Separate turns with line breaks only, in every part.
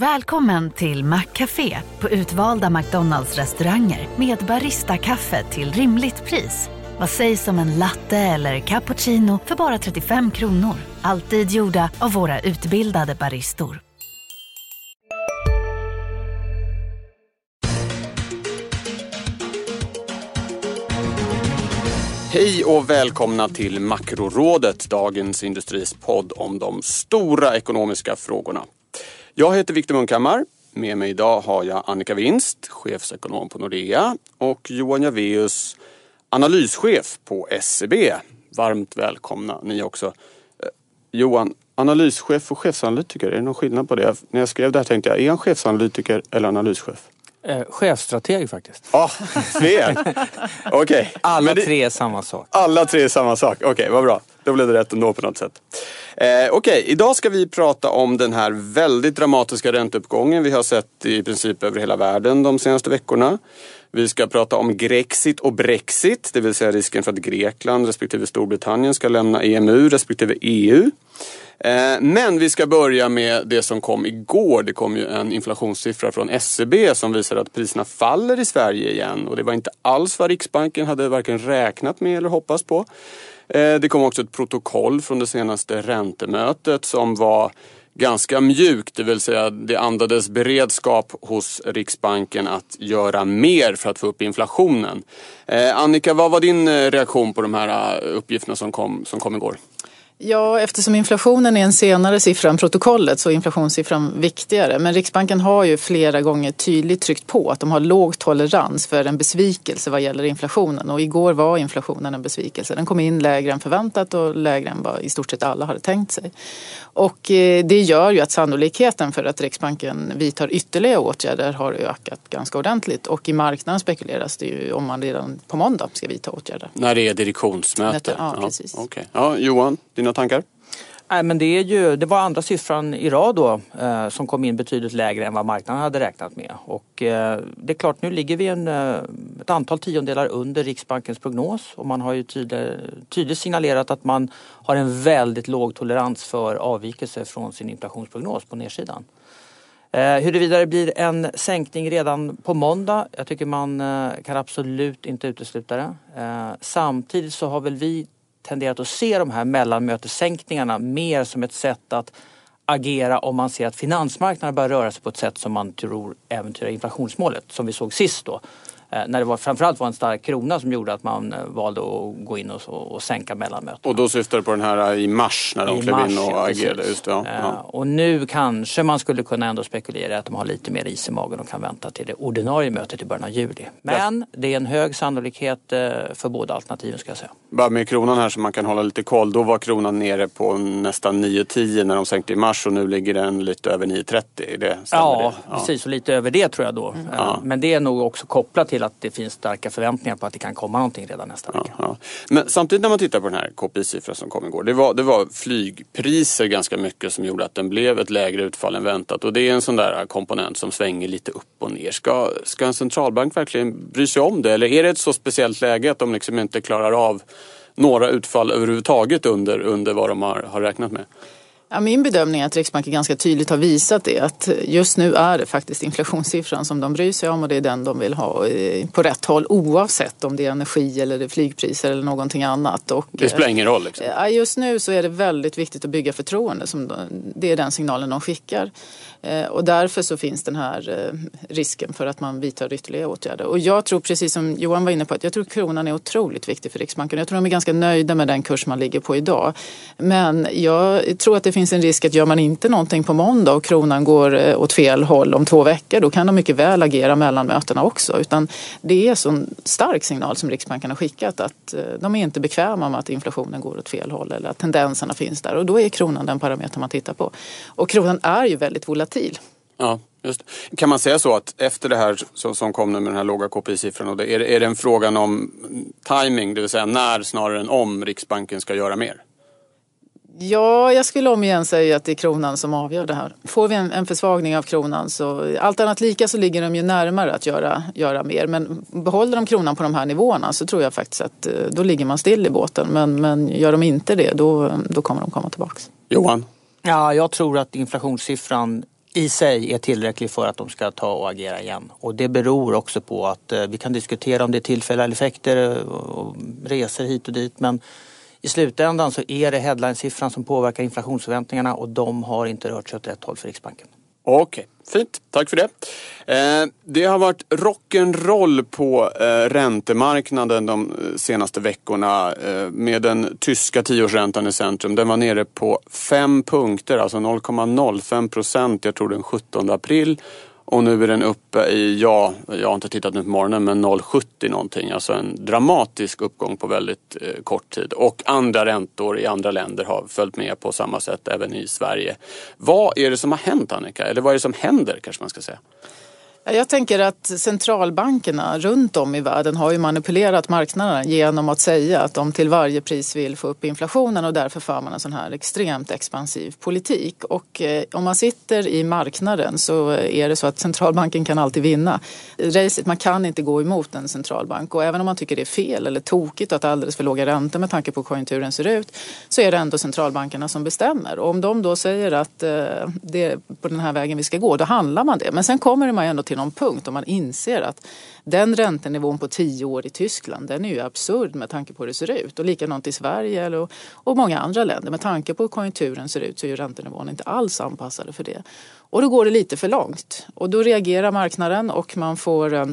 Välkommen till Maccafé på utvalda McDonalds restauranger med Baristakaffe till rimligt pris. Vad sägs om en latte eller cappuccino för bara 35 kronor? Alltid gjorda av våra utbildade baristor.
Hej och välkomna till Makrorådet, dagens industris podd om de stora ekonomiska frågorna. Jag heter Viktor Munkhammar. Med mig idag har jag Annika Winst, chefsekonom på Nordea och Johan Javeus, analyschef på SEB. Varmt välkomna ni också. Eh, Johan, analyschef och chefsanalytiker, är det någon skillnad på det? När jag skrev det här tänkte jag, är han chefsanalytiker eller analyschef?
Eh, chefstrateg faktiskt.
Ja, fel. Okej. Okay.
Alla det, tre är samma sak.
Alla tre är samma sak. Okej, okay, vad bra. Då blev det rätt ändå på något sätt. Eh, Okej, okay. idag ska vi prata om den här väldigt dramatiska ränteuppgången vi har sett i princip över hela världen de senaste veckorna. Vi ska prata om Grexit och Brexit, det vill säga risken för att Grekland respektive Storbritannien ska lämna EMU respektive EU. Eh, men vi ska börja med det som kom igår. Det kom ju en inflationssiffra från SCB som visar att priserna faller i Sverige igen. Och det var inte alls vad Riksbanken hade varken räknat med eller hoppats på. Eh, det kom också ett protokoll från det senaste räntemötet som var ganska mjukt, det vill säga det andades beredskap hos Riksbanken att göra mer för att få upp inflationen. Eh, Annika, vad var din eh, reaktion på de här uppgifterna som kom, som kom igår?
Ja, eftersom inflationen är en senare siffra än protokollet så är inflationssiffran viktigare. Men Riksbanken har ju flera gånger tydligt tryckt på att de har låg tolerans för en besvikelse vad gäller inflationen. Och igår var inflationen en besvikelse. Den kom in lägre än förväntat och lägre än vad i stort sett alla hade tänkt sig. Och eh, det gör ju att sannolikheten för att Riksbanken vidtar ytterligare åtgärder har ökat ganska ordentligt. Och i marknaden spekuleras det ju om man redan på måndag ska vidta åtgärder.
När det är direktionsmöte?
Ja, precis.
Ja, okay. ja, Johan, dina tankar?
Nej, men det, är ju, det var andra siffran i rad då eh, som kom in betydligt lägre än vad marknaden hade räknat med. Och eh, det är klart, nu ligger vi en, eh, ett antal tiondelar under Riksbankens prognos och man har ju tydligt, tydligt signalerat att man har en väldigt låg tolerans för avvikelse från sin inflationsprognos på nedsidan. Eh, huruvida det blir en sänkning redan på måndag, jag tycker man eh, kan absolut inte utesluta det. Eh, samtidigt så har väl vi tenderat att se de här mellanmötessänkningarna mer som ett sätt att agera om man ser att finansmarknaden börjar röra sig på ett sätt som man tror äventyrar inflationsmålet som vi såg sist då. Eh, när det var, framförallt var en stark krona som gjorde att man eh, valde att gå in och, och sänka mellanmötena.
Och då syftar du på den här eh, i mars när de I klev in och ja, agerade? Just det, ja.
ja. Och nu kanske man skulle kunna ändå spekulera att de har lite mer is i magen och kan vänta till det ordinarie mötet i början av juli. Men ja. det är en hög sannolikhet för båda alternativen ska jag säga.
Bara med kronan här som man kan hålla lite koll. Då var kronan nere på nästan 9,10 när de sänkte i mars och nu ligger den lite över 9,30. Det,
ja, det? precis och lite över det tror jag då. Mm. Men det är nog också kopplat till att det finns starka förväntningar på att det kan komma någonting redan nästa vecka. Ja, ja.
Men samtidigt när man tittar på den här KPI-siffran som kom igår. Det var, det var flygpriser ganska mycket som gjorde att den blev ett lägre utfall än väntat. Och det är en sån där komponent som svänger lite upp och ner. Ska, ska en centralbank verkligen bry sig om det? Eller är det ett så speciellt läge att de liksom inte klarar av några utfall överhuvudtaget under, under vad de har, har räknat med?
Ja, min bedömning är att Riksbanken ganska tydligt har visat det att just nu är det faktiskt inflationssiffran som de bryr sig om och det är den de vill ha på rätt håll oavsett om det är energi eller det är flygpriser eller någonting annat. Och,
det spelar ingen roll? Liksom.
Just nu så är det väldigt viktigt att bygga förtroende. Som det är den signalen de skickar. Eh, och därför så finns den här eh, risken för att man vidtar ytterligare åtgärder. Och jag tror precis som Johan var inne på att jag tror kronan är otroligt viktig för Riksbanken. Jag tror de är ganska nöjda med den kurs man ligger på idag. Men jag tror att det finns en risk att gör man inte någonting på måndag och kronan går eh, åt fel håll om två veckor då kan de mycket väl agera mellan mötena också. Utan det är så en stark signal som Riksbanken har skickat att eh, de är inte bekväma med att inflationen går åt fel håll eller att tendenserna finns där. Och då är kronan den parameter man tittar på. Och kronan är ju väldigt volatil.
Ja, just. Kan man säga så att efter det här som kom nu med den här låga KPI-siffran, är, är det en frågan om timing, det vill säga när snarare än om Riksbanken ska göra mer?
Ja, jag skulle om igen säga att det är kronan som avgör det här. Får vi en, en försvagning av kronan så allt annat lika så ligger de ju närmare att göra, göra mer. Men behåller de kronan på de här nivåerna så tror jag faktiskt att eh, då ligger man still i båten. Men, men gör de inte det då, då kommer de komma tillbaks.
Johan?
Ja, jag tror att inflationssiffran i sig är tillräcklig för att de ska ta och agera igen. Och det beror också på att eh, vi kan diskutera om det är tillfälliga effekter och resor hit och dit men i slutändan så är det headline-siffran som påverkar inflationsförväntningarna och de har inte rört sig åt rätt håll för Riksbanken.
Okej, fint. Tack för det. Eh, det har varit rock'n'roll på eh, räntemarknaden de eh, senaste veckorna eh, med den tyska tioårsräntan i centrum. Den var nere på fem punkter, alltså 0,05 procent, jag tror den 17 april. Och nu är den uppe i, ja, jag har inte tittat nu på morgonen, men 0,70 någonting. Alltså en dramatisk uppgång på väldigt eh, kort tid. Och andra räntor i andra länder har följt med på samma sätt även i Sverige. Vad är det som har hänt Annika? Eller vad är det som händer kanske man ska säga?
Jag tänker att centralbankerna runt om i världen har ju manipulerat marknaden genom att säga att de till varje pris vill få upp inflationen och därför för man en sån här extremt expansiv politik. Och eh, om man sitter i marknaden så är det så att centralbanken kan alltid vinna racet. Man kan inte gå emot en centralbank och även om man tycker det är fel eller tokigt att alldeles för låga räntor med tanke på hur konjunkturen ser ut så är det ändå centralbankerna som bestämmer. Och om de då säger att eh, det är på den här vägen vi ska gå, då handlar man det. Men sen kommer man ju ändå till till någon punkt om man inser att den räntenivån på tio år i Tyskland den är ju absurd med tanke på hur det ser ut. Och likadant i Sverige eller, och många andra länder. Med tanke på hur konjunkturen ser ut så är ju räntenivån inte alls anpassade för det. Och då går det lite för långt. Och då reagerar marknaden och man får eh,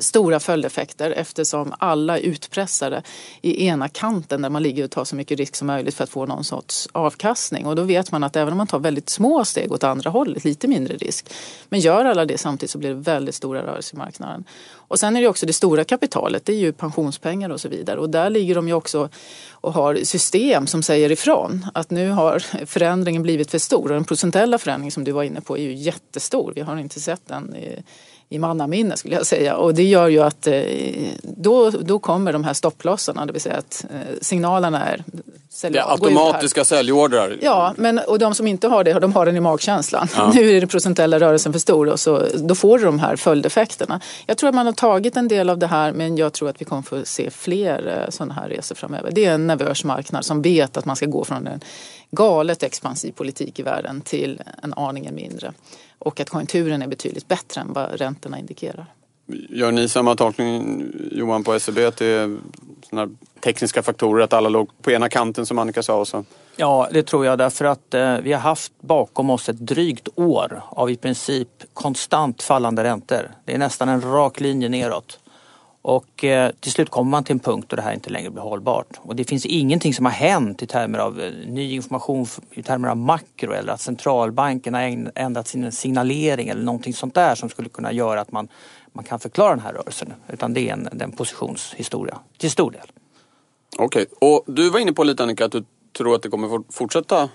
stora följdeffekter eftersom alla är utpressade i ena kanten där man ligger och tar så mycket risk som möjligt för att få någon sorts avkastning. Och då vet man att även om man tar väldigt små steg åt andra hållet, lite mindre risk, men gör alla det samtidigt så blir det väldigt stora rörelser i marknaden. Och sen är det också det stora kapitalet, det är ju pensionspengar och så vidare. Och där ligger de ju också och har system som säger ifrån att nu har förändringen blivit för stor. Och den procentuella förändringen som du var inne på är ju jättestor. Vi har inte sett den i mannaminne skulle jag säga. Och det gör ju att eh, då, då kommer de här stopplossarna, det vill säga att eh, signalerna är
Sälj, det automatiska säljordrar?
Ja, men, och de som inte har det, de har den i magkänslan. Ja. Nu är den procentella rörelsen för stor och så, då får du de här följdeffekterna. Jag tror att man har tagit en del av det här men jag tror att vi kommer få se fler eh, sådana här resor framöver. Det är en nervös marknad som vet att man ska gå från en galet expansiv politik i världen till en aningen mindre och att konjunkturen är betydligt bättre än vad räntorna indikerar.
Gör ni samma tolkning Johan på SEB att det är såna tekniska faktorer, att alla låg på ena kanten som Annika sa? Och så.
Ja, det tror jag därför att eh, vi har haft bakom oss ett drygt år av i princip konstant fallande räntor. Det är nästan en rak linje neråt. Och eh, till slut kommer man till en punkt då det här inte längre blir hållbart. Och det finns ingenting som har hänt i termer av eh, ny information, i termer av makro eller att centralbanken har ändrat sin signalering eller någonting sånt där som skulle kunna göra att man, man kan förklara den här rörelsen. Utan det är en, en positionshistoria till stor del.
Okej, okay. och du var inne på lite Annika att du tror att det kommer fortsätta,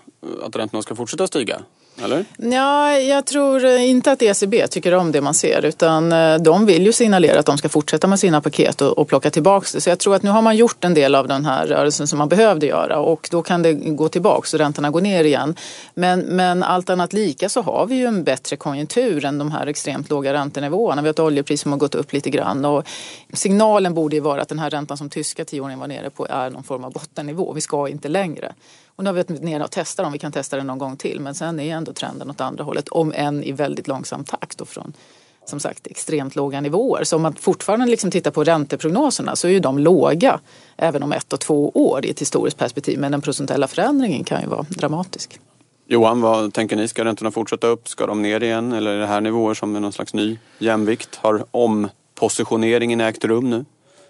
att räntorna ska fortsätta stiga? Eller?
Ja, jag tror eh, inte att ECB tycker om det man ser utan eh, de vill ju signalera att de ska fortsätta med sina paket och, och plocka tillbaka det. Så jag tror att nu har man gjort en del av den här rörelsen som man behövde göra och då kan det gå tillbaka och räntorna går ner igen. Men, men allt annat lika så har vi ju en bättre konjunktur än de här extremt låga räntenivåerna. Vi har ett oljepris som har gått upp lite grann och signalen borde ju vara att den här räntan som tyska tioåringen var nere på är någon form av bottennivå. Vi ska inte längre. Och nu har vi varit nere och testat om vi kan testa det någon gång till. Men sen är ändå trenden åt andra hållet. Om än i väldigt långsam takt och från som sagt extremt låga nivåer. Så om man fortfarande liksom tittar på ränteprognoserna så är ju de låga även om ett och två år i ett historiskt perspektiv. Men den procentuella förändringen kan ju vara dramatisk.
Johan, vad tänker ni? Ska räntorna fortsätta upp? Ska de ner igen? Eller är det här nivåer som är någon slags ny jämvikt? Har ompositioneringen ägt rum nu?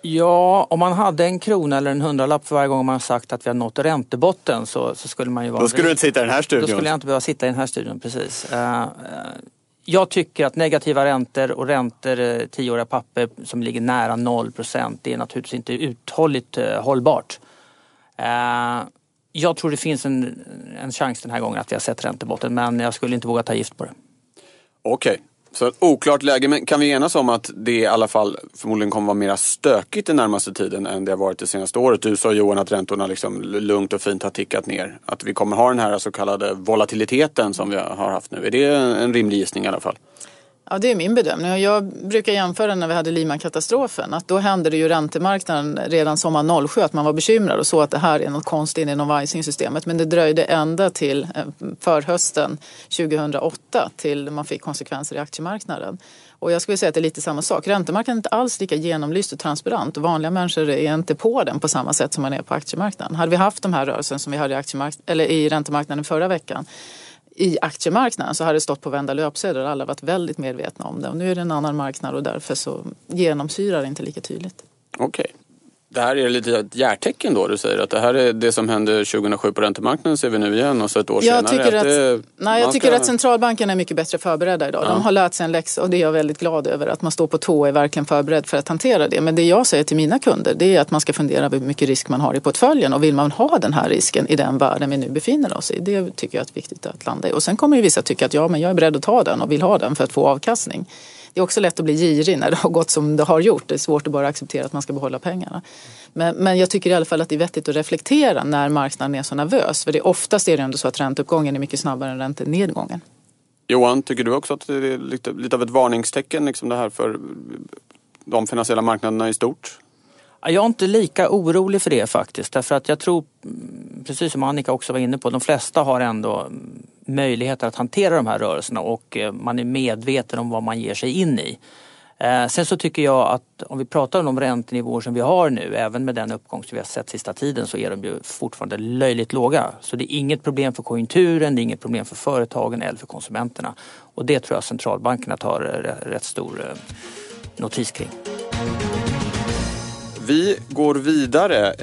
Ja, om man hade en krona eller en hundralapp för varje gång man sagt att vi har nått räntebotten så, så skulle man ju vara...
Då skulle du inte sitta i den här studion.
Då skulle jag inte behöva sitta i den här studion, precis. Uh, jag tycker att negativa räntor och räntor, uh, tioåriga papper som ligger nära 0 procent, det är naturligtvis inte uthålligt uh, hållbart. jag tror det finns en, en chans den här gången att vi har sett räntebotten men jag skulle inte våga ta gift på det.
Okej, okay. Så ett oklart läge, men kan vi enas om att det i alla fall förmodligen kommer vara mer stökigt den närmaste tiden än det har varit det senaste året? Du sa Johan att räntorna liksom lugnt och fint har tickat ner. Att vi kommer ha den här så kallade volatiliteten som vi har haft nu. Är det en rimlig gissning i alla fall?
Ja, det är min bedömning. Jag brukar jämföra när vi hade Lima-katastrofen. Att då hände det ju räntemarknaden redan sommaren 07 att man var bekymrad och såg att det här är något konstigt inom Vajsing-systemet. Men det dröjde ända till eh, förhösten 2008 till man fick konsekvenser i aktiemarknaden. Och jag skulle säga att det är lite samma sak. Räntemarknaden är inte alls lika genomlyst och transparent. Vanliga människor är inte på den på samma sätt som man är på aktiemarknaden. Hade vi haft de här rörelserna som vi hade i, eller i räntemarknaden förra veckan i aktiemarknaden så har det stått på vända löpsedlar och alla varit väldigt medvetna om det. Och nu är det en annan marknad och därför så genomsyrar det inte lika tydligt.
Okej. Okay. Det här är lite ett hjärtecken då du säger att det här är det som hände 2007 på räntemarknaden ser vi nu igen och så ett år
jag
senare.
Tycker att,
det,
nej, jag tycker att centralbankerna är mycket bättre förberedda idag. Ja. De har lärt sig en läxa och det är jag väldigt glad över att man står på tå och är verkligen förberedd för att hantera det. Men det jag säger till mina kunder det är att man ska fundera på hur mycket risk man har i portföljen och vill man ha den här risken i den världen vi nu befinner oss i. Det tycker jag är viktigt att landa i. Och sen kommer ju vissa tycka att ja, men jag är beredd att ta den och vill ha den för att få avkastning. Det är också lätt att bli girig när det har gått som det har gjort. Det är svårt att bara acceptera att man ska behålla pengarna. Men, men jag tycker i alla fall att det är vettigt att reflektera när marknaden är så nervös. För det är oftast är det ändå så att ränteuppgången är mycket snabbare än räntenedgången.
Johan, tycker du också att det är lite, lite av ett varningstecken liksom det här för de finansiella marknaderna i stort?
Jag är inte lika orolig för det faktiskt. Därför att jag tror, precis som Annika också var inne på, de flesta har ändå möjligheter att hantera de här rörelserna och eh, man är medveten om vad man ger sig in i. Eh, sen så tycker jag att om vi pratar om de räntenivåer som vi har nu, även med den uppgång som vi har sett sista tiden, så är de ju fortfarande löjligt låga. Så det är inget problem för konjunkturen, det är inget problem för företagen eller för konsumenterna. Och det tror jag centralbankerna tar eh, rätt stor notis kring.
Vi går vidare.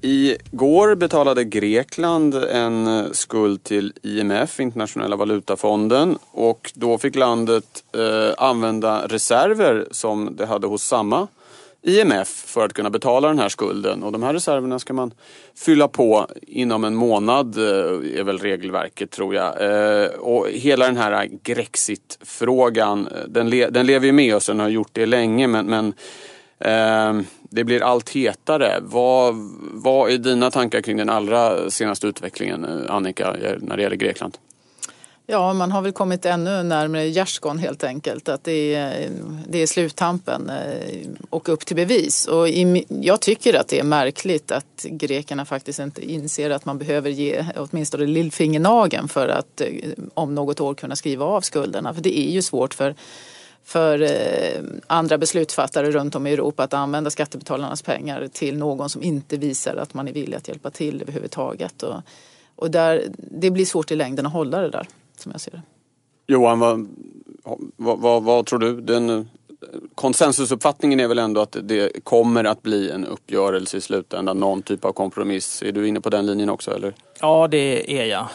Igår betalade Grekland en skuld till IMF, Internationella valutafonden, och då fick landet eh, använda reserver som det hade hos samma IMF för att kunna betala den här skulden. Och de här reserverna ska man fylla på inom en månad, eh, är väl regelverket tror jag. Eh, och hela den här Grexit-frågan, eh, den, le den lever ju med oss, den har gjort det länge, men, men eh, det blir allt hetare. Vad, vad är dina tankar kring den allra senaste utvecklingen, eh, Annika, när det gäller Grekland?
Ja, man har väl kommit ännu närmare gärdsgården helt enkelt. Att det är, det är sluttampen eh, och upp till bevis. Och jag tycker att det är märkligt att grekerna faktiskt inte inser att man behöver ge åtminstone lillfingernageln för att eh, om något år kunna skriva av skulderna. För det är ju svårt för för eh, andra beslutsfattare runt om i Europa att använda skattebetalarnas pengar till någon som inte visar att man är villig att hjälpa till överhuvudtaget. Och, och där, det blir svårt i längden att hålla det där, som jag ser det.
Johan, vad, vad, vad, vad tror du? Den, konsensusuppfattningen är väl ändå att det kommer att bli en uppgörelse i slutändan, någon typ av kompromiss. Är du inne på den linjen också eller?
Ja det är jag.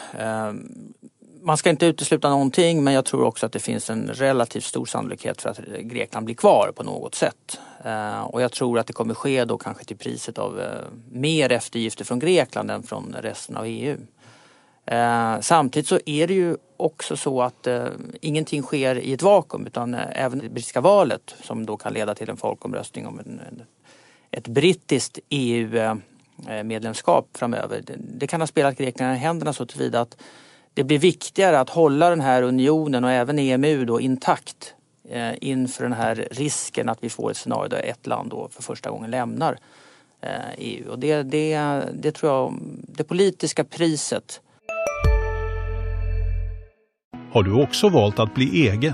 Man ska inte utesluta någonting men jag tror också att det finns en relativt stor sannolikhet för att Grekland blir kvar på något sätt. Eh, och jag tror att det kommer ske då kanske till priset av eh, mer eftergifter från Grekland än från resten av EU. Eh, samtidigt så är det ju också så att ingenting sker i ett vakuum utan även det brittiska valet som då kan leda till en folkomröstning om en, ett brittiskt EU medlemskap framöver. Det kan ha spelat Grekland i händerna så tillvida att det blir viktigare att hålla den här unionen och även EMU då intakt eh, inför den här risken att vi får ett scenario där ett land då för första gången lämnar eh, EU. Och det, det, det tror jag, det politiska priset.
Har du också valt att bli egen?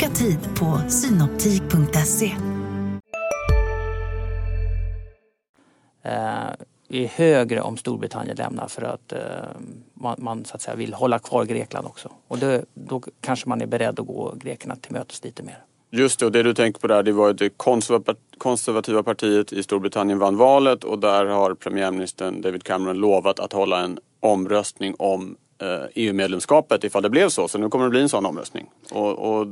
Boka tid på synoptik.se.
Eh, är högre om Storbritannien lämnar för att eh, man, man, så att säga vill hålla kvar Grekland också. Och det, då kanske man är beredd att gå grekerna till mötes lite mer.
Just det, och det du tänker på där det var att det konservativa partiet i Storbritannien vann valet och där har premiärministern David Cameron lovat att hålla en omröstning om EU-medlemskapet ifall det blev så. Så nu kommer det bli en sån omröstning. Och, och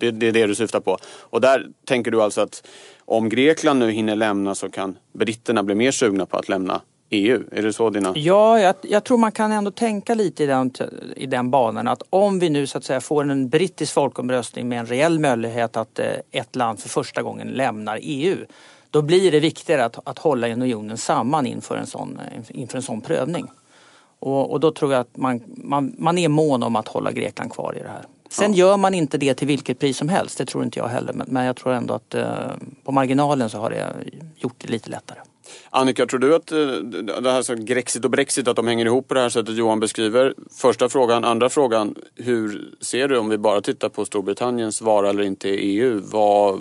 det, det är det du syftar på. Och där tänker du alltså att om Grekland nu hinner lämna så kan britterna bli mer sugna på att lämna EU? Är det så dina...
Ja, jag, jag, tror man kan ändå tänka lite i den, i den banan att om vi nu så att säga får en brittisk folkomröstning med en reell möjlighet att eh, ett land för första gången lämnar EU då blir det viktigare att, att hålla unionen samman inför en sån, eh, inför en sån prövning. Och, och då tror jag att man, man, man är mån om att hålla Grekland kvar i det här. Sen ja. gör man inte det till vilket pris som helst, det tror inte jag heller. Men, jag tror ändå att eh, på marginalen så har det gjort det lite lättare.
Annika, tror du att eh, det här så Grexit och Brexit att de hänger ihop på det här sättet Johan beskriver? Första frågan. Andra frågan. Hur ser du om vi bara tittar på Storbritanniens vara eller inte i EU? Vad,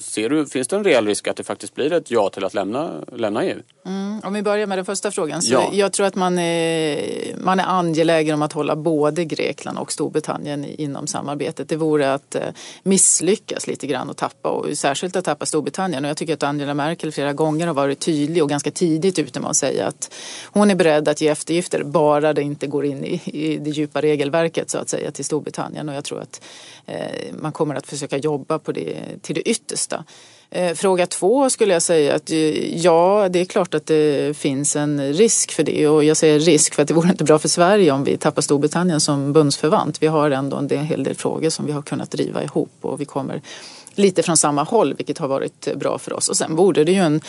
ser du, finns det en reell risk att det faktiskt blir ett ja till att lämna, lämna EU?
Mm, om vi börjar med den första frågan. Så ja. Jag tror att man är, man är angelägen om att hålla både Grekland och Storbritannien inom samarbetet. Det vore att eh, misslyckas lite grann och tappa och särskilt att tappa Storbritannien. Och jag tycker att Angela Merkel flera gånger har varit tydlig och ganska tidigt ute med att säga att hon är beredd att ge eftergifter bara det inte går in i, i det djupa regelverket så att säga till Storbritannien. Och jag tror att eh, man kommer att försöka jobba på det till det yttersta. Eh, fråga två skulle jag säga att eh, ja, det är klart att det finns en risk för det och jag säger risk för att det vore inte bra för Sverige om vi tappar Storbritannien som bundsförvant. Vi har ändå en hel del frågor som vi har kunnat driva ihop och vi kommer lite från samma håll vilket har varit bra för oss. Och sen vore det ju en,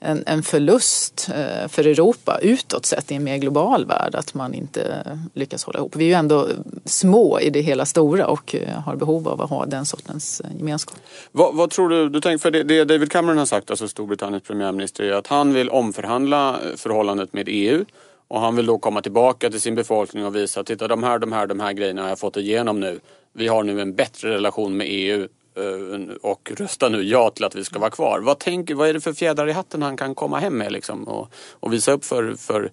en, en förlust eh, för Europa utåt sett i en mer global värld att man inte lyckas hålla ihop. Vi är ju ändå små i det hela stora och eh, har behov av att ha den sortens eh, gemenskap.
Vad, vad tror du, du tänker, för det, det, David Cameron har sagt, alltså Storbritanniens premiärminister, är att han vill omförhandla förhållandet med EU och han vill då komma tillbaka till sin befolkning och visa, titta de här, de här, de här grejerna har jag fått igenom nu. Vi har nu en bättre relation med EU Eh, och rösta nu ja till att vi ska vara kvar. Vad, tänker, vad är det för fjädrar i hatten han kan komma hem med liksom och, och visa upp för, för,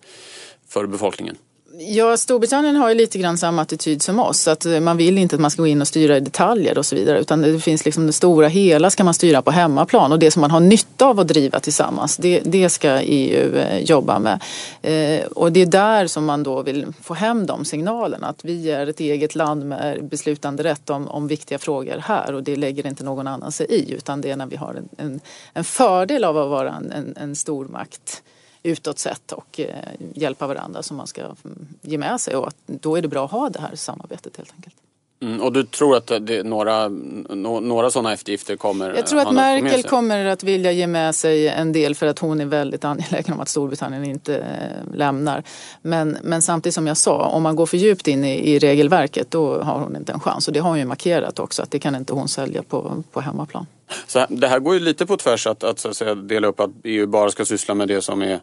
för befolkningen?
Ja, Storbritannien har ju lite grann samma attityd som oss. Att eh, man vill inte att man ska gå in och styra i detaljer och så vidare. Utan det finns liksom det stora hela ska man styra på hemmaplan. Och det som man har nytta av att driva tillsammans, det, det ska EU eh, jobba med. Eh, och det är där som man då vill få hem de signalerna. Att vi är ett eget land med beslutande rätt om, om viktiga frågor här. Och det lägger inte någon annan sig i. Utan det är när vi har en, en, en fördel av att vara en, en, en stormakt utåt sett och eh, hjälpa varandra som man ska mm, ge med sig. Och då är det bra att ha det här samarbetet helt enkelt.
Mm, och du tror att det, några, några sådana eftergifter kommer
Jag tror att Merkel kommer att vilja ge med sig en del för att hon är väldigt angelägen om att Storbritannien inte äh, lämnar. Men, men samtidigt som jag sa, om man går för djupt in i, i, regelverket då har hon inte en chans. Och det har hon ju markerat också att det kan inte hon sälja på, på hemmaplan.
Så det här går ju lite på tvärs att, att, så att säga, dela upp att EU bara ska syssla med det som är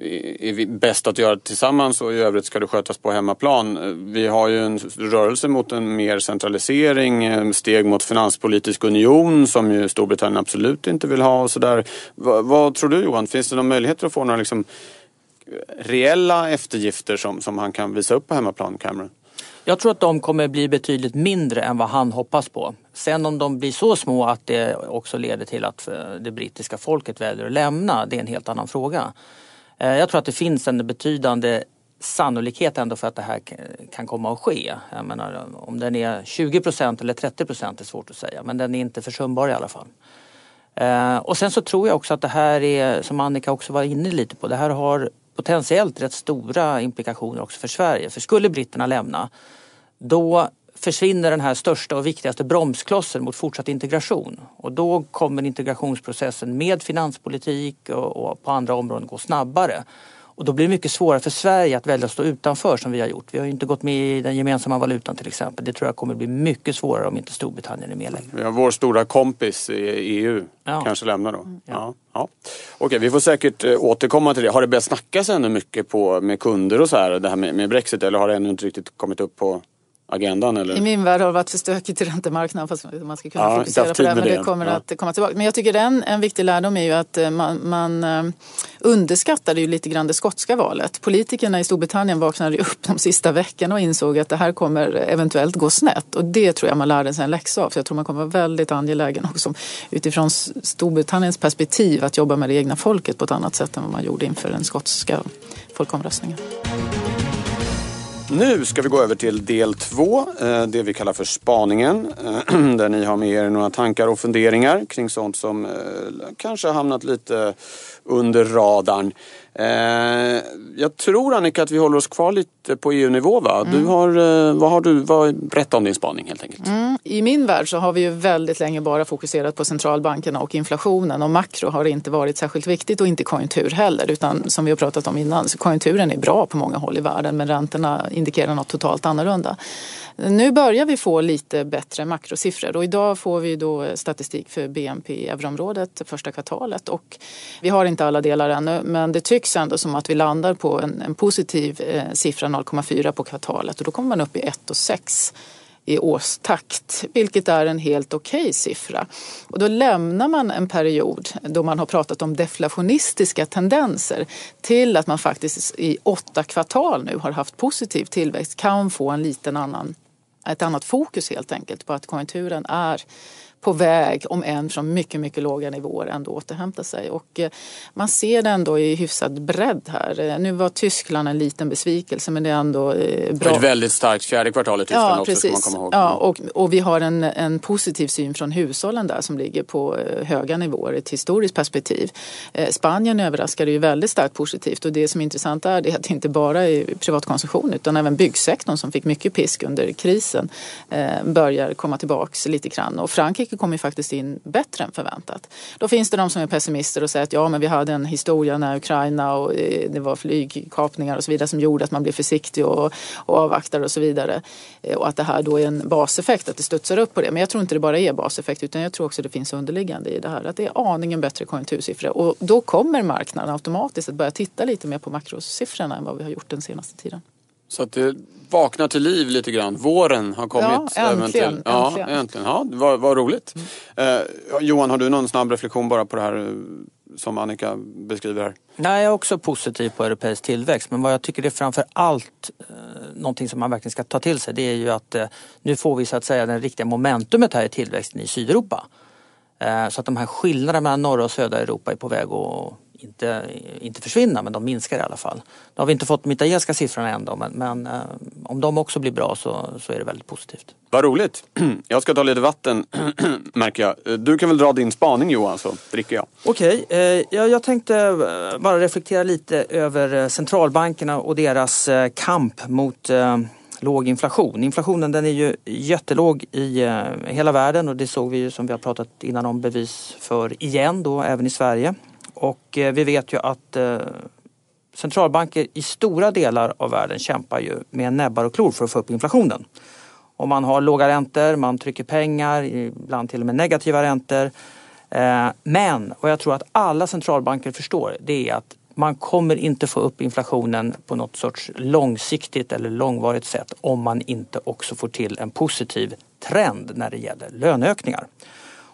är bäst att göra tillsammans och i övrigt ska det skötas på hemmaplan. Vi har ju en rörelse mot en mer centralisering, steg mot finanspolitisk union som ju Storbritannien absolut inte vill ha och sådär. Vad, vad, tror du Johan, finns det några möjligheter att få några liksom reella eftergifter som, som han kan visa upp på hemmaplan, Cameron?
Jag tror att de kommer bli betydligt mindre än vad han hoppas på. Sen om de blir så små att det också leder till att eh, det brittiska folket väljer att lämna, det är en helt annan fråga. Eh, jag tror att det finns en betydande sannolikhet ändå för att det här kan komma att ske. Jag menar, om den är 20 procent eller 30 procent är svårt att säga men den är inte försumbar i alla fall. Eh, och sen så tror jag också att det här är, som Annika också var inne lite på, det här har potentiellt rätt stora implikationer också för Sverige. För skulle britterna lämna då försvinner den här största och viktigaste bromsklossen mot fortsatt integration. Och då kommer integrationsprocessen med finanspolitik och, och på andra områden gå snabbare. Och då blir det mycket svårare för Sverige att välja att stå utanför som vi har gjort. Vi har ju inte gått med i den gemensamma valutan till exempel. Det tror jag kommer bli mycket svårare om inte Storbritannien är med längre.
Har vår stora kompis i EU ja. kanske lämnar då. Ja. Ja. ja. Okej, vi får säkert eh, återkomma till det. Har det börjat snackas ännu mycket på, med kunder och så här, det här med, med Brexit eller har det ännu inte riktigt kommit upp på agendan? Eller?
I min värld har det varit för stökigt i räntemarknaden fast man ska kunna ja, fokusera på det. Men det kommer ja. att komma tillbaka. Men jag tycker en, en viktig lärdom är ju att eh, man, man eh, underskattade ju lite grann det skotska valet. Politikerna i Storbritannien vaknade upp de sista veckorna och insåg att det här kommer eventuellt gå snett. Och det tror jag man lärde sig en läxa av. Så jag tror man kommer vara väldigt angelägen också utifrån Storbritanniens perspektiv att jobba med det egna folket på ett annat sätt än vad man gjorde inför den skotska folkomröstningen.
Nu ska vi gå över till del två, eh, det vi kallar för spaningen. Eh, där ni har med er några tankar och funderingar kring sånt som eh, kanske har hamnat lite under radarn. Eh, Jag tror Annika att vi håller oss kvar lite på EU-nivå va? Du har, eh, vad har du, vad, berätta om din spaning helt enkelt.
I min värld så har vi ju väldigt länge bara fokuserat på centralbankerna och inflationen och makro har inte varit särskilt viktigt och inte konjunktur heller utan som vi har pratat om innan så konjunkturen är bra på många håll i världen men räntorna indikerar något totalt annorlunda. Nu börjar vi få lite bättre makrosiffror och idag får vi då statistik för BNP i euroområdet första kvartalet och vi har inte alla delar ännu men det tycks ändå som att vi landar på en, en positiv eh, siffra 0,4 på kvartalet och då kommer man upp i 1,6 i årstakt, vilket är en helt okej siffra. Och då lämnar man en period då man har pratat om deflationistiska tendenser till att man faktiskt i åtta kvartal nu har haft positiv tillväxt, kan få en liten annan, ett annat fokus helt enkelt på att konjunkturen är på väg, om än från mycket, mycket låga nivåer, ändå återhämta sig. Och eh, man ser det ändå i hyfsad bredd här. Eh, Nu var Tyskland en liten besvikelse men det är ändå eh, bra.
ett väldigt starkt fjärde kvartal i Tyskland
Ja,
också ska man
precis.
komma ihåg.
Ja, och, och vi har en, en positiv syn från hushållen där som ligger på höga nivåer i ett historiskt perspektiv. Spanien överraskade ju väldigt starkt positivt och det som är intressant är det att det inte bara är privatkonsumtion utan även byggsektorn som fick mycket pisk under krisen börjar komma tillbaks lite grann och Frankrike kom ju faktiskt in bättre än förväntat. Då finns det de som är pessimister och säger att ja men vi hade en historia när Ukraina och eh, det var flygkapningar och så vidare som gjorde att man blev försiktig och, och avvaktar och så vidare. Eh, och att det här då är en baseffekt, att det studsar upp på det. Men jag tror inte det bara är baseffekt utan jag tror också det finns underliggande i det här. Att det är aningen bättre konjunktursiffror. Och då kommer marknaden automatiskt att börja titta lite mer på makrosiffrorna än vad vi har gjort den senaste tiden.
Så att det vaknar till liv lite grann. Våren har kommit.
Ja, äntligen,
till- Ja,
äntligen.
äntligen. Ja, det var, var roligt. Eh, Johan, har du någon snabb reflektion bara på det här eh, som Annika beskriver här?
Nej, jag är också positiv på europeisk tillväxt men vad jag tycker är framför allt eh, någonting som man verkligen ska ta till sig det är ju att eh, nu får vi så att säga den riktiga momentumet här i tillväxten i Sydeuropa. Eh, så att de här skillnaderna mellan norra och södra Europa är på väg att inte, inte försvinna men de minskar i alla fall. Nu har vi inte fått de italienska siffrorna än då men, men eh, om de också blir bra så, så är det väldigt positivt.
Vad roligt. Jag ska ta lite vatten märker jag. Du kan väl dra din spaning Johan så dricker jag.
Okej, eh, jag, jag tänkte eh, bara reflektera lite över centralbankerna och deras eh, kamp mot låg inflation. Inflationen den är ju jättelåg i eh, hela världen och det såg vi ju som vi har pratat innan om bevis för igen då även i Sverige. Och eh, vi vet ju att eh, centralbanker i stora delar av världen kämpar ju med näbbar och klor för att få upp inflationen. Och man har låga räntor, man trycker pengar, ibland till och med negativa räntor. Eh, men vad jag tror att alla centralbanker förstår det är att man kommer inte få upp inflationen på något sorts långsiktigt eller långvarigt sätt om man inte också får till en positiv trend när det gäller löneökningar.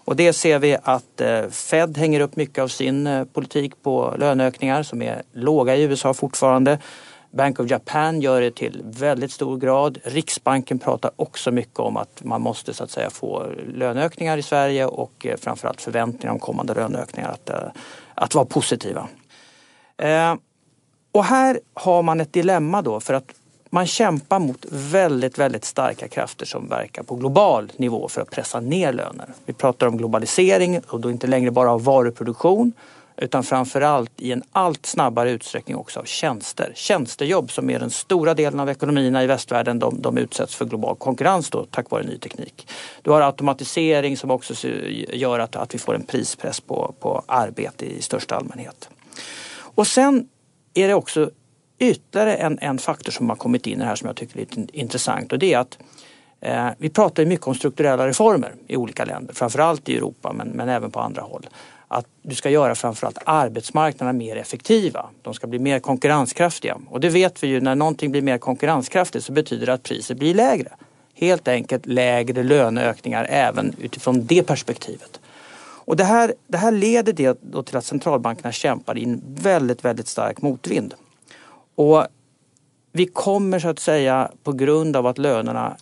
Och det ser vi att eh, Fed hänger upp mycket av sin eh, politik på löneökningar som är låga i USA fortfarande. Bank of Japan gör det till väldigt stor grad. Riksbanken pratar också mycket om att man måste så att säga få löneökningar i Sverige och eh, framförallt förväntningar om kommande löneökningar att, att vara positiva. Och här har man ett dilemma då för att man kämpar mot väldigt, väldigt starka krafter som verkar på global nivå för att pressa ner löner. Vi pratar om globalisering och då inte längre bara av varuproduktion utan framförallt i en allt snabbare utsträckning också av tjänster. Tjänstejobb som är den stora delen av ekonomierna i västvärlden, de, de utsätts för global konkurrens då, tack vare ny teknik. Du har automatisering som också gör att, att vi får en prispress på, på arbete i största allmänhet. Och sen är det också ytterligare en, en faktor som har kommit in i det här som jag tycker är lite intressant och det är att eh, vi pratar mycket om strukturella reformer i olika länder, framförallt i Europa men, men även på andra håll. Att du ska göra framförallt arbetsmarknaderna mer effektiva. De ska bli mer konkurrenskraftiga. Och det vet vi ju, när någonting blir mer konkurrenskraftigt så betyder det att priset blir lägre. Helt enkelt lägre löneökningar även utifrån det perspektivet. Och det här, det här leder det då till att centralbankerna kämpar i en väldigt, väldigt stark motvind. Och vi kommer så att säga på grund av att lönerna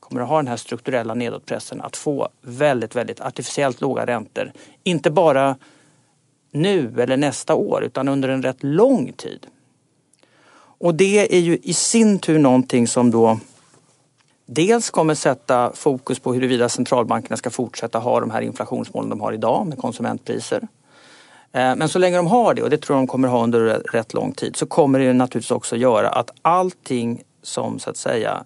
kommer att ha den här strukturella nedåtpressen att få väldigt, väldigt artificiellt låga räntor. Inte bara nu eller nästa år utan under en rätt lång tid. Och det är ju i sin tur någonting som då dels kommer sätta fokus på huruvida centralbankerna ska fortsätta ha de här inflationsmålen de har idag med konsumentpriser. Eh, men så länge de har det, och det tror jag de kommer ha under rätt lång tid, så kommer det naturligtvis också göra att allting som så att säga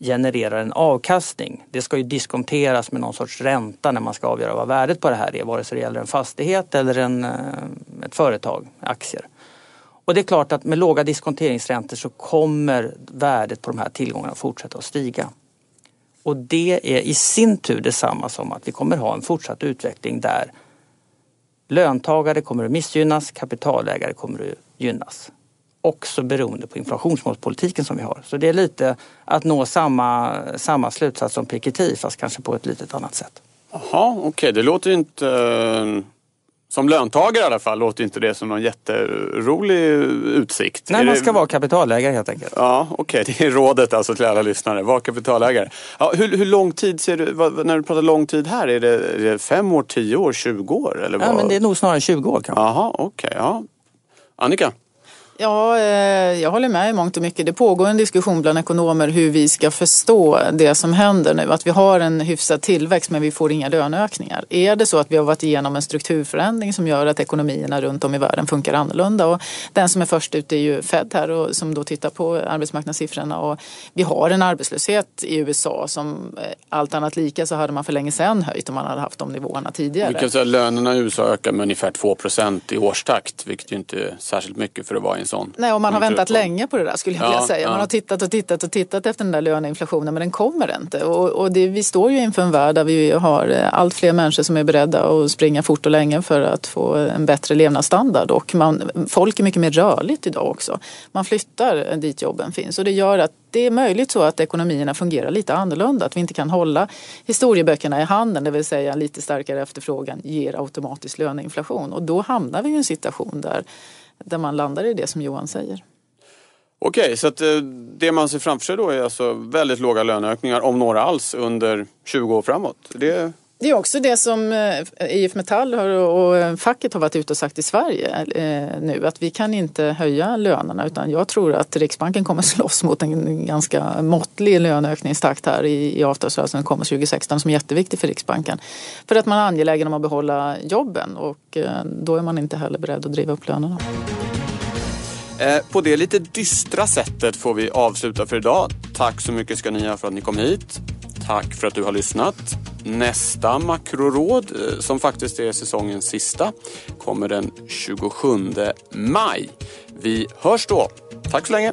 genererar en avkastning. Det ska ju diskonteras med någon sorts ränta när man ska avgöra vad värdet på det här är, vare sig det gäller en fastighet eller en, eh, ett företag, aktier. Och det är klart att med låga diskonteringsräntor så kommer värdet på de här tillgångarna fortsätta att stiga. Och det är i sin tur detsamma som att vi kommer ha en fortsatt utveckling där löntagare kommer att missgynnas, kapitalägare kommer att gynnas också beroende på inflationsmålspolitiken som vi har. Så det är lite att nå samma, samma slutsats som Piketty fast kanske på ett litet annat sätt.
Jaha, okej. Okay. Det låter inte... Eh, som löntagare i alla fall låter inte det som någon jätterolig utsikt.
Nej, man ska
det...
vara kapitalägare helt enkelt.
Ja, okej. Okay. Det är rådet alltså till alla lyssnare. Var kapitalägare. Ja, hur, hur lång tid ser du, vad, när du pratar lång tid här, är det, är det fem år, tio år, tjugo år? Eller vad?
Ja, men det är nog snarare 20 år kanske.
Jaha, okej. Okay, ja. Annika?
Ja, eh, jag håller med i mångt och mycket. Det pågår en diskussion bland ekonomer hur vi ska förstå det som händer nu. Att vi har en hyfsad tillväxt men vi får inga löneökningar. Är det så att vi har varit igenom en strukturförändring som gör att ekonomierna runt om i världen funkar annorlunda? Och den som är först ut är ju Fed här och som då tittar på arbetsmarknadssiffrorna. Och vi har en arbetslöshet i USA som eh, allt annat lika så hade man för länge sedan höjt om man hade haft de nivåerna tidigare.
Vi kan säga att lönerna i USA ökar med ungefär 2 procent i årstakt vilket ju inte är särskilt mycket för att vara i en sån.
Nej, och man har väntat länge på det där skulle jag ja, vilja säga. Man ja. har tittat och tittat och tittat efter den där löneinflationen men den kommer inte. Och, och det, vi står ju inför en värld där vi har eh, allt fler människor som är beredda att springa fort och länge för att få en bättre levnadsstandard. Och man, folk är mycket mer rörligt idag också. Man flyttar dit jobben finns och det gör att det är möjligt så att ekonomierna fungerar lite annorlunda. Att vi inte kan hålla historieböckerna i handen, det vill säga lite starkare efterfrågan ger automatiskt löneinflation. Och då hamnar vi i en situation där där man landar i det som Johan säger.
Okej, så att eh, det man ser framför sig då är alltså väldigt låga löneökningar, om några alls, under 20 år framåt. Det
det är också det som eh, IF Metall och eh, facket har varit ute och sagt i Sverige eh, nu att vi kan inte höja lönerna utan jag tror att Riksbanken kommer slåss mot en ganska måttlig löneökningstakt här i avtalsrörelsen som kommer 2016 som är jätteviktig för Riksbanken. För att man är angelägen om att behålla jobben och då är man inte heller beredd att driva upp lönerna.
På det lite dystra sättet får vi avsluta för idag. Tack så mycket ska ni ha för att ni kom hit. Tack för att du har lyssnat. Nästa makroråd, eh, som faktiskt är säsongens sista, kommer den 27 maj. Vi hörs då. Tack så länge.